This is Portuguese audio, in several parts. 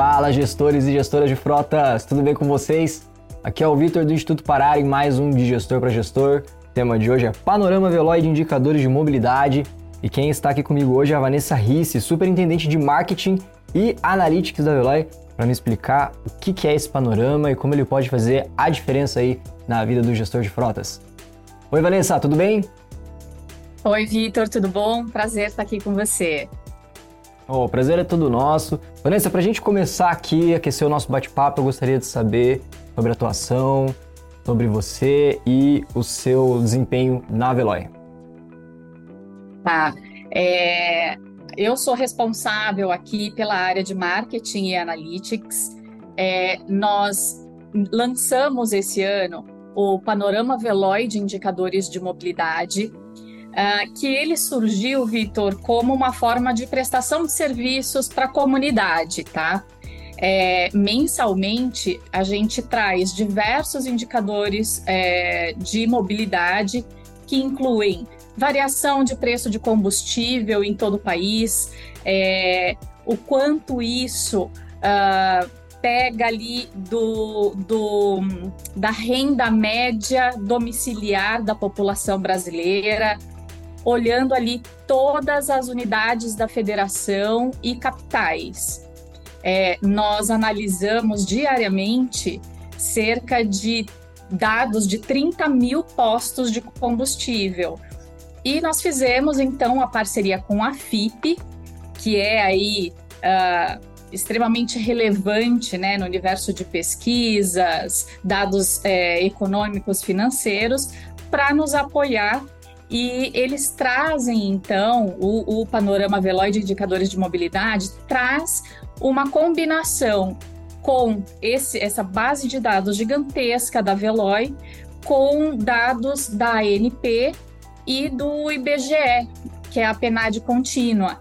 Fala, gestores e gestoras de frotas, tudo bem com vocês? Aqui é o Vitor do Instituto Parar em mais um de Gestor para Gestor. O tema de hoje é Panorama Veloy de Indicadores de Mobilidade. E quem está aqui comigo hoje é a Vanessa Risse, superintendente de Marketing e Analytics da Veloy, para me explicar o que é esse panorama e como ele pode fazer a diferença aí na vida do gestor de frotas. Oi, Vanessa, tudo bem? Oi, Vitor, tudo bom? Prazer estar aqui com você. Oh, o prazer é todo nosso. Vanessa, para a gente começar aqui, aquecer o nosso bate-papo, eu gostaria de saber sobre a atuação, sobre você e o seu desempenho na Veloy. Tá. É, eu sou responsável aqui pela área de marketing e analytics. É, nós lançamos esse ano o Panorama Veloy de Indicadores de Mobilidade, Uh, que ele surgiu, Vitor, como uma forma de prestação de serviços para a comunidade, tá? É, mensalmente, a gente traz diversos indicadores é, de mobilidade que incluem variação de preço de combustível em todo o país, é, o quanto isso uh, pega ali do, do, da renda média domiciliar da população brasileira, olhando ali todas as unidades da federação e capitais. É, nós analisamos diariamente cerca de dados de 30 mil postos de combustível. E nós fizemos então a parceria com a FIP, que é aí uh, extremamente relevante né, no universo de pesquisas, dados é, econômicos, financeiros, para nos apoiar e eles trazem, então, o, o panorama Veloy de indicadores de mobilidade traz uma combinação com esse, essa base de dados gigantesca da Veloy com dados da ANP e do IBGE, que é a PNAD contínua.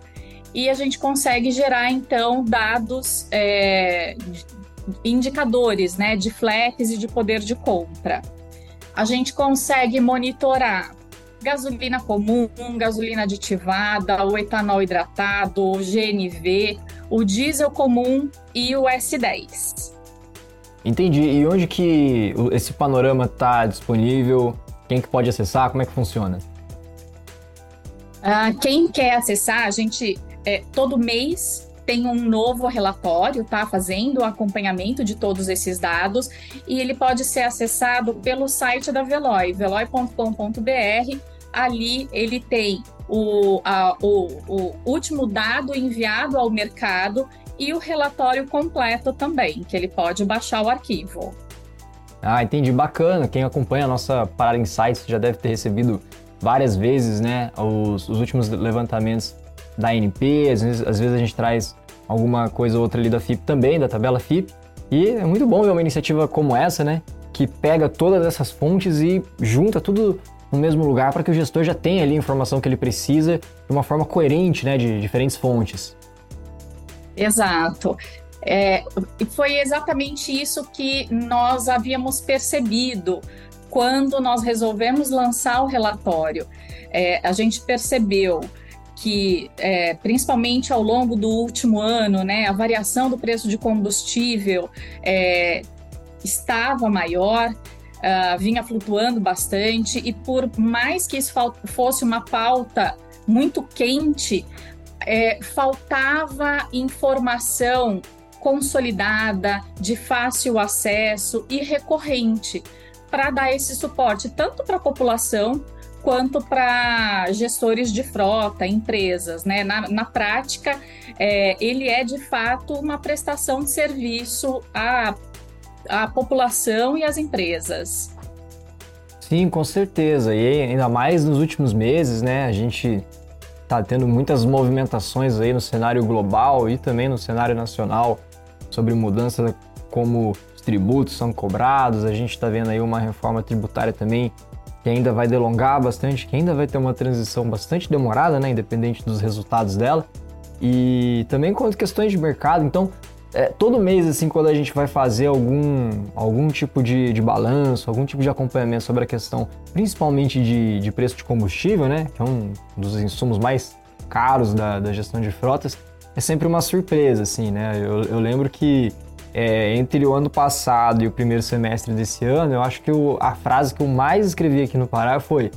E a gente consegue gerar, então, dados, é, indicadores né, de flex e de poder de compra. A gente consegue monitorar gasolina comum, gasolina aditivada, o etanol hidratado, o GNV, o diesel comum e o S10. Entendi. E onde que esse panorama está disponível? Quem que pode acessar? Como é que funciona? Ah, quem quer acessar, a gente é, todo mês tem um novo relatório, tá? Fazendo o acompanhamento de todos esses dados e ele pode ser acessado pelo site da Veloy, veloy.com.br. Ali ele tem o, a, o, o último dado enviado ao mercado e o relatório completo também, que ele pode baixar o arquivo. Ah, entendi. Bacana. Quem acompanha a nossa Parada Insights já deve ter recebido várias vezes, né, os, os últimos levantamentos da ANP, às vezes, às vezes a gente traz alguma coisa ou outra ali da FIP também, da tabela FIP. E é muito bom ver uma iniciativa como essa, né? Que pega todas essas fontes e junta tudo no mesmo lugar para que o gestor já tenha ali a informação que ele precisa de uma forma coerente, né? De diferentes fontes. Exato. É, foi exatamente isso que nós havíamos percebido quando nós resolvemos lançar o relatório. É, a gente percebeu que, é, principalmente ao longo do último ano, né, a variação do preço de combustível é, estava maior, uh, vinha flutuando bastante, e por mais que isso fosse uma pauta muito quente, é, faltava informação consolidada, de fácil acesso e recorrente para dar esse suporte tanto para a população quanto para gestores de frota, empresas. Né? Na, na prática, é, ele é de fato uma prestação de serviço à, à população e às empresas. Sim, com certeza. E ainda mais nos últimos meses, né? A gente está tendo muitas movimentações aí no cenário global e também no cenário nacional sobre mudança como os tributos são cobrados. A gente está vendo aí uma reforma tributária também que ainda vai delongar bastante, que ainda vai ter uma transição bastante demorada, né, independente dos resultados dela. E também quanto questões de mercado, então é, todo mês, assim, quando a gente vai fazer algum, algum tipo de, de balanço, algum tipo de acompanhamento sobre a questão, principalmente de, de preço de combustível, né, que é um dos insumos mais caros da, da gestão de frotas, é sempre uma surpresa, assim, né? Eu, eu lembro que é, entre o ano passado e o primeiro semestre desse ano, eu acho que o, a frase que eu mais escrevi aqui no Pará foi: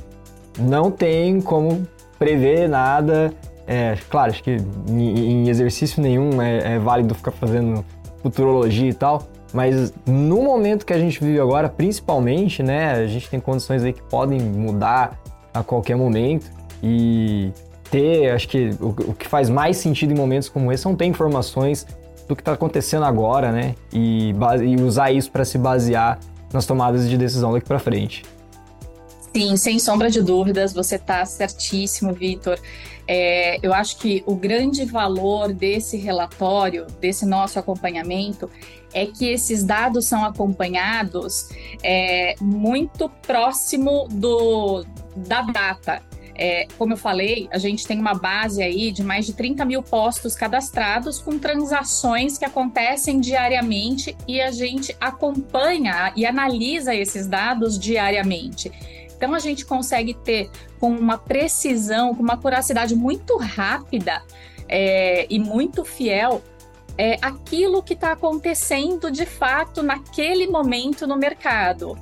não tem como prever nada. É, claro, acho que em, em exercício nenhum é, é válido ficar fazendo futurologia e tal, mas no momento que a gente vive agora, principalmente, né, a gente tem condições aí que podem mudar a qualquer momento e ter, acho que o, o que faz mais sentido em momentos como esse são ter informações do que está acontecendo agora, né, e, e usar isso para se basear nas tomadas de decisão daqui para frente. Sim, sem sombra de dúvidas, você está certíssimo, Vitor. É, eu acho que o grande valor desse relatório, desse nosso acompanhamento, é que esses dados são acompanhados é, muito próximo do, da data. É, como eu falei, a gente tem uma base aí de mais de 30 mil postos cadastrados com transações que acontecem diariamente e a gente acompanha e analisa esses dados diariamente. Então a gente consegue ter com uma precisão, com uma curacidade muito rápida é, e muito fiel é, aquilo que está acontecendo de fato naquele momento no mercado.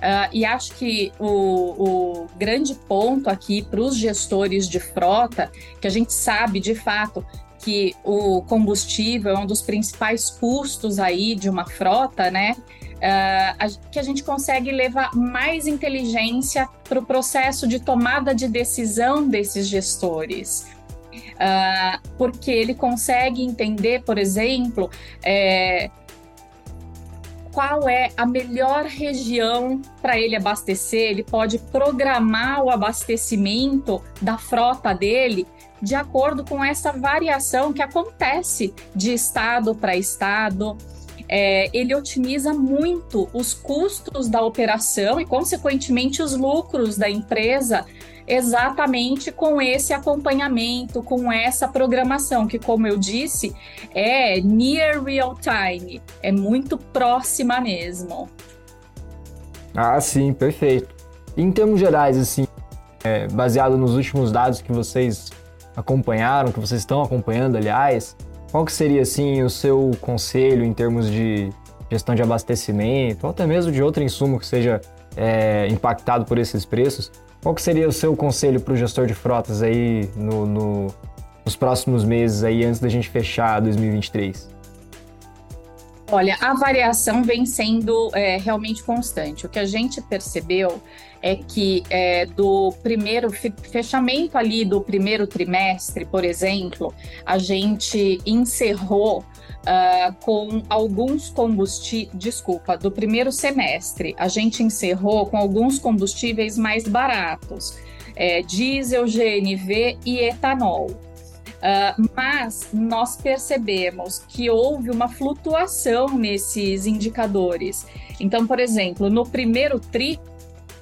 Uh, e acho que o, o grande ponto aqui para os gestores de frota, que a gente sabe de fato que o combustível é um dos principais custos aí de uma frota, né? uh, que a gente consegue levar mais inteligência para o processo de tomada de decisão desses gestores. Uh, porque ele consegue entender, por exemplo, é, qual é a melhor região para ele abastecer, ele pode programar o abastecimento da frota dele de acordo com essa variação que acontece de estado para estado. É, ele otimiza muito os custos da operação e, consequentemente, os lucros da empresa, exatamente com esse acompanhamento, com essa programação, que, como eu disse, é near real time, é muito próxima mesmo. Ah, sim, perfeito. Em termos gerais, assim, é, baseado nos últimos dados que vocês acompanharam, que vocês estão acompanhando, aliás, qual que seria, assim, o seu conselho em termos de gestão de abastecimento, ou até mesmo de outro insumo que seja é, impactado por esses preços? Qual que seria o seu conselho para o gestor de frotas aí no, no, nos próximos meses aí, antes da gente fechar 2023? Olha, a variação vem sendo é, realmente constante. O que a gente percebeu é que é, do primeiro fechamento ali do primeiro trimestre, por exemplo, a gente encerrou uh, com alguns combustíveis, desculpa, do primeiro semestre, a gente encerrou com alguns combustíveis mais baratos, é, diesel, GNV e etanol. Uh, mas nós percebemos que houve uma flutuação nesses indicadores. Então, por exemplo, no primeiro TRI,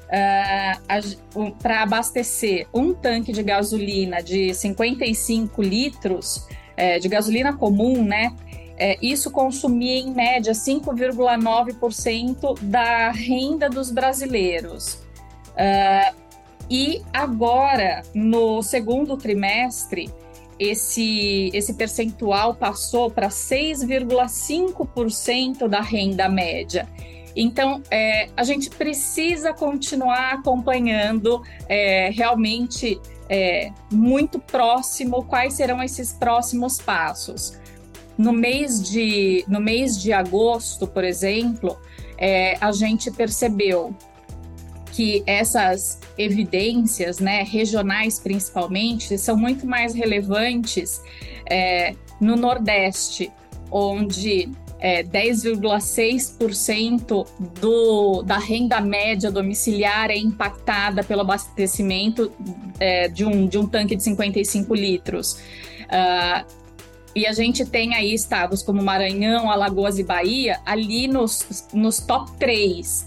uh, para abastecer um tanque de gasolina de 55 litros, uh, de gasolina comum, né? É, isso consumia em média 5,9% da renda dos brasileiros. Uh, e agora, no segundo trimestre, esse, esse percentual passou para 6,5% da renda média. Então, é, a gente precisa continuar acompanhando é, realmente é, muito próximo quais serão esses próximos passos. No mês de, no mês de agosto, por exemplo, é, a gente percebeu que essas evidências, né, regionais principalmente, são muito mais relevantes é, no Nordeste, onde é, 10,6% do, da renda média domiciliar é impactada pelo abastecimento é, de, um, de um tanque de 55 litros. Uh, e a gente tem aí estados como Maranhão, Alagoas e Bahia ali nos, nos top 3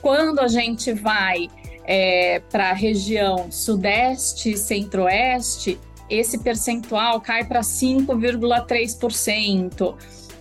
quando a gente vai é, para a região sudeste e centro-oeste, esse percentual cai para 5,3%.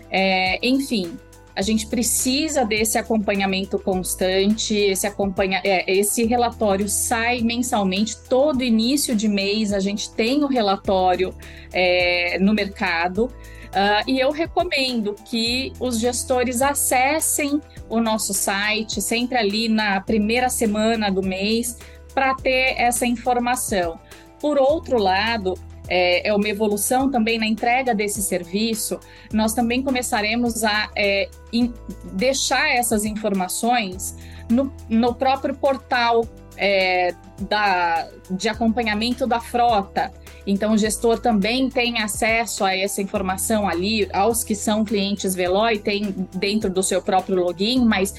É, enfim, a gente precisa desse acompanhamento constante, esse, acompanha, é, esse relatório sai mensalmente, todo início de mês a gente tem o relatório é, no mercado. Uh, e eu recomendo que os gestores acessem o nosso site sempre ali na primeira semana do mês para ter essa informação. Por outro lado, é, é, uma evolução também na entrega desse serviço, nós também começaremos a é, in, deixar essas informações no, no próprio portal é, da, de acompanhamento da frota. Então, o gestor também tem acesso a essa informação ali, aos que são clientes Veloy, tem dentro do seu próprio login, mas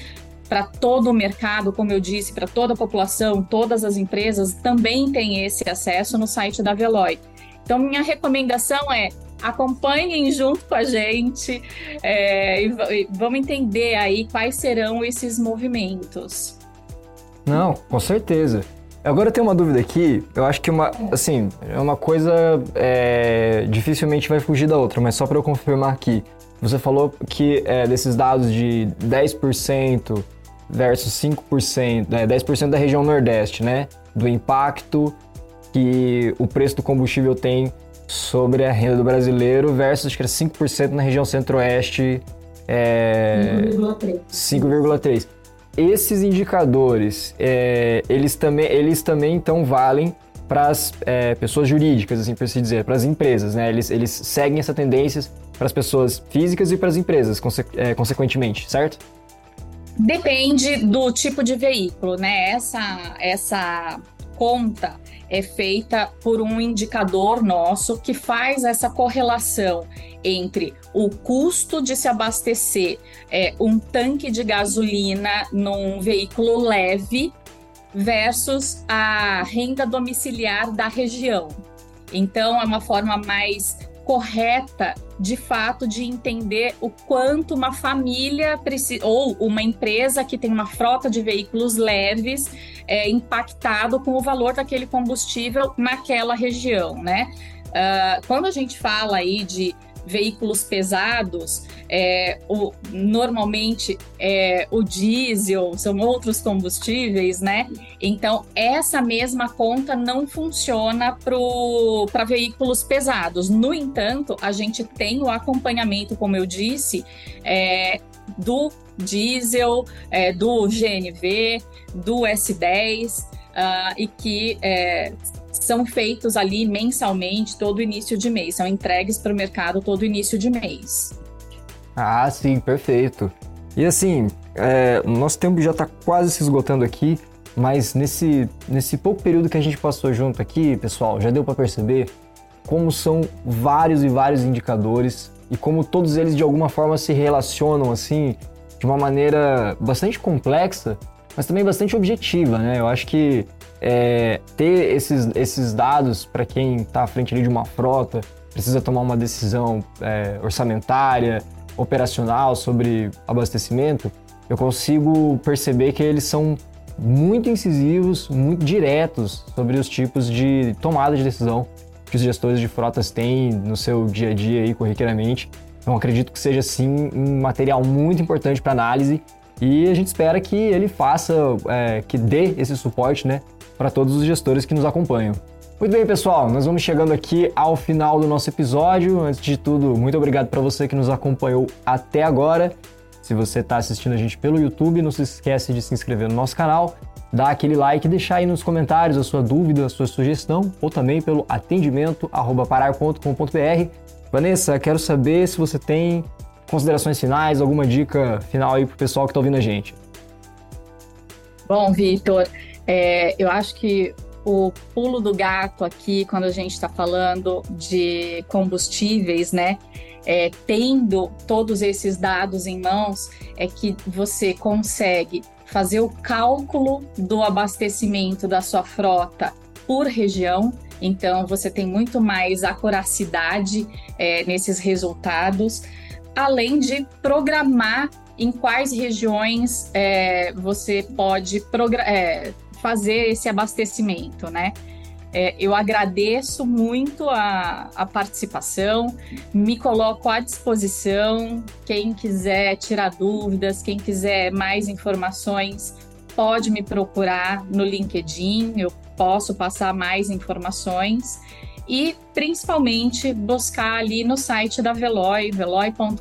para todo o mercado, como eu disse, para toda a população, todas as empresas também têm esse acesso no site da Veloy. Então, minha recomendação é acompanhem junto com a gente é, e, vamos entender aí quais serão esses movimentos. Não, com certeza. Agora eu tenho uma dúvida aqui, eu acho que uma, assim, é uma coisa é, dificilmente vai fugir da outra, mas só para eu confirmar aqui, você falou que é, desses dados de 10% versus 5%, é, 10% da região Nordeste, né, do impacto que o preço do combustível tem sobre a renda do brasileiro versus acho que era 5% na região centro-oeste. É, 5,3. Esses indicadores, é, eles, também, eles também então valem para as é, pessoas jurídicas, assim por assim dizer, para as empresas, né? Eles, eles seguem essa tendência para as pessoas físicas e para as empresas, conse é, consequentemente, certo? Depende do tipo de veículo, né? Essa, essa conta é feita por um indicador nosso que faz essa correlação entre o custo de se abastecer é, um tanque de gasolina num veículo leve versus a renda domiciliar da região. Então, é uma forma mais correta, de fato, de entender o quanto uma família precisa, ou uma empresa que tem uma frota de veículos leves é impactado com o valor daquele combustível naquela região, né? Uh, quando a gente fala aí de veículos pesados, é, o, normalmente é, o diesel, são outros combustíveis, né? Então, essa mesma conta não funciona para veículos pesados. No entanto, a gente tem o acompanhamento, como eu disse, é, do diesel, é, do GNV, do S10, uh, ah, e que é, são feitos ali mensalmente, todo início de mês, são entregues para o mercado todo início de mês. Ah, sim, perfeito. E assim, é, nosso tempo já está quase se esgotando aqui, mas nesse, nesse pouco período que a gente passou junto aqui, pessoal, já deu para perceber como são vários e vários indicadores e como todos eles de alguma forma se relacionam assim de uma maneira bastante complexa, mas também bastante objetiva, né? Eu acho que é, ter esses, esses dados para quem está à frente de uma frota, precisa tomar uma decisão é, orçamentária, operacional sobre abastecimento, eu consigo perceber que eles são muito incisivos, muito diretos sobre os tipos de tomada de decisão que os gestores de frotas têm no seu dia a dia aí corriqueiramente. Então acredito que seja sim um material muito importante para análise e a gente espera que ele faça, é, que dê esse suporte, né, para todos os gestores que nos acompanham. Muito bem, pessoal, nós vamos chegando aqui ao final do nosso episódio. Antes de tudo, muito obrigado para você que nos acompanhou até agora. Se você está assistindo a gente pelo YouTube, não se esquece de se inscrever no nosso canal, dar aquele like e deixar aí nos comentários a sua dúvida, a sua sugestão, ou também pelo atendimento parar.com.br. Vanessa, quero saber se você tem considerações finais, alguma dica final aí para o pessoal que está ouvindo a gente. Bom, Vitor, é, eu acho que o pulo do gato aqui, quando a gente está falando de combustíveis, né? É, tendo todos esses dados em mãos, é que você consegue fazer o cálculo do abastecimento da sua frota por região. Então, você tem muito mais acuracidade é, nesses resultados, além de programar em quais regiões é, você pode é, fazer esse abastecimento, né? É, eu agradeço muito a, a participação, me coloco à disposição. Quem quiser tirar dúvidas, quem quiser mais informações, pode me procurar no LinkedIn, eu posso passar mais informações e principalmente buscar ali no site da Veloy, veloy.com.br.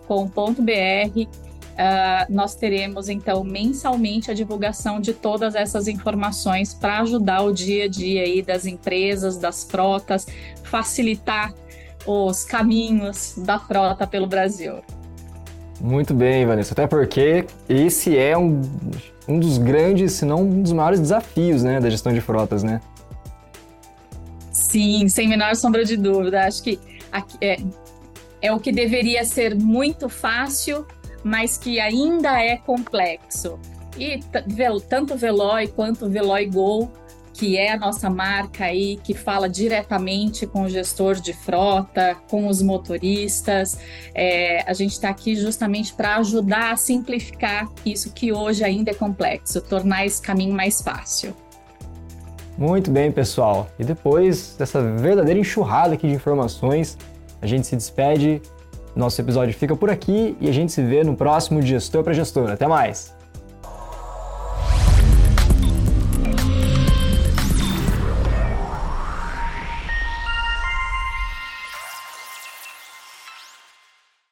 Uh, nós teremos então mensalmente a divulgação de todas essas informações para ajudar o dia a dia aí das empresas, das frotas, facilitar os caminhos da frota pelo Brasil. Muito bem, Vanessa. Até porque esse é um, um dos grandes, se não um dos maiores desafios né, da gestão de frotas, né? Sim, sem menor sombra de dúvida. Acho que é, é o que deveria ser muito fácil mas que ainda é complexo. E tanto Veloy quanto Veloy Go, que é a nossa marca aí, que fala diretamente com o gestor de frota, com os motoristas. É, a gente está aqui justamente para ajudar a simplificar isso que hoje ainda é complexo, tornar esse caminho mais fácil. Muito bem, pessoal. E depois dessa verdadeira enxurrada aqui de informações, a gente se despede nosso episódio fica por aqui e a gente se vê no próximo Gestor para Gestor. Até mais!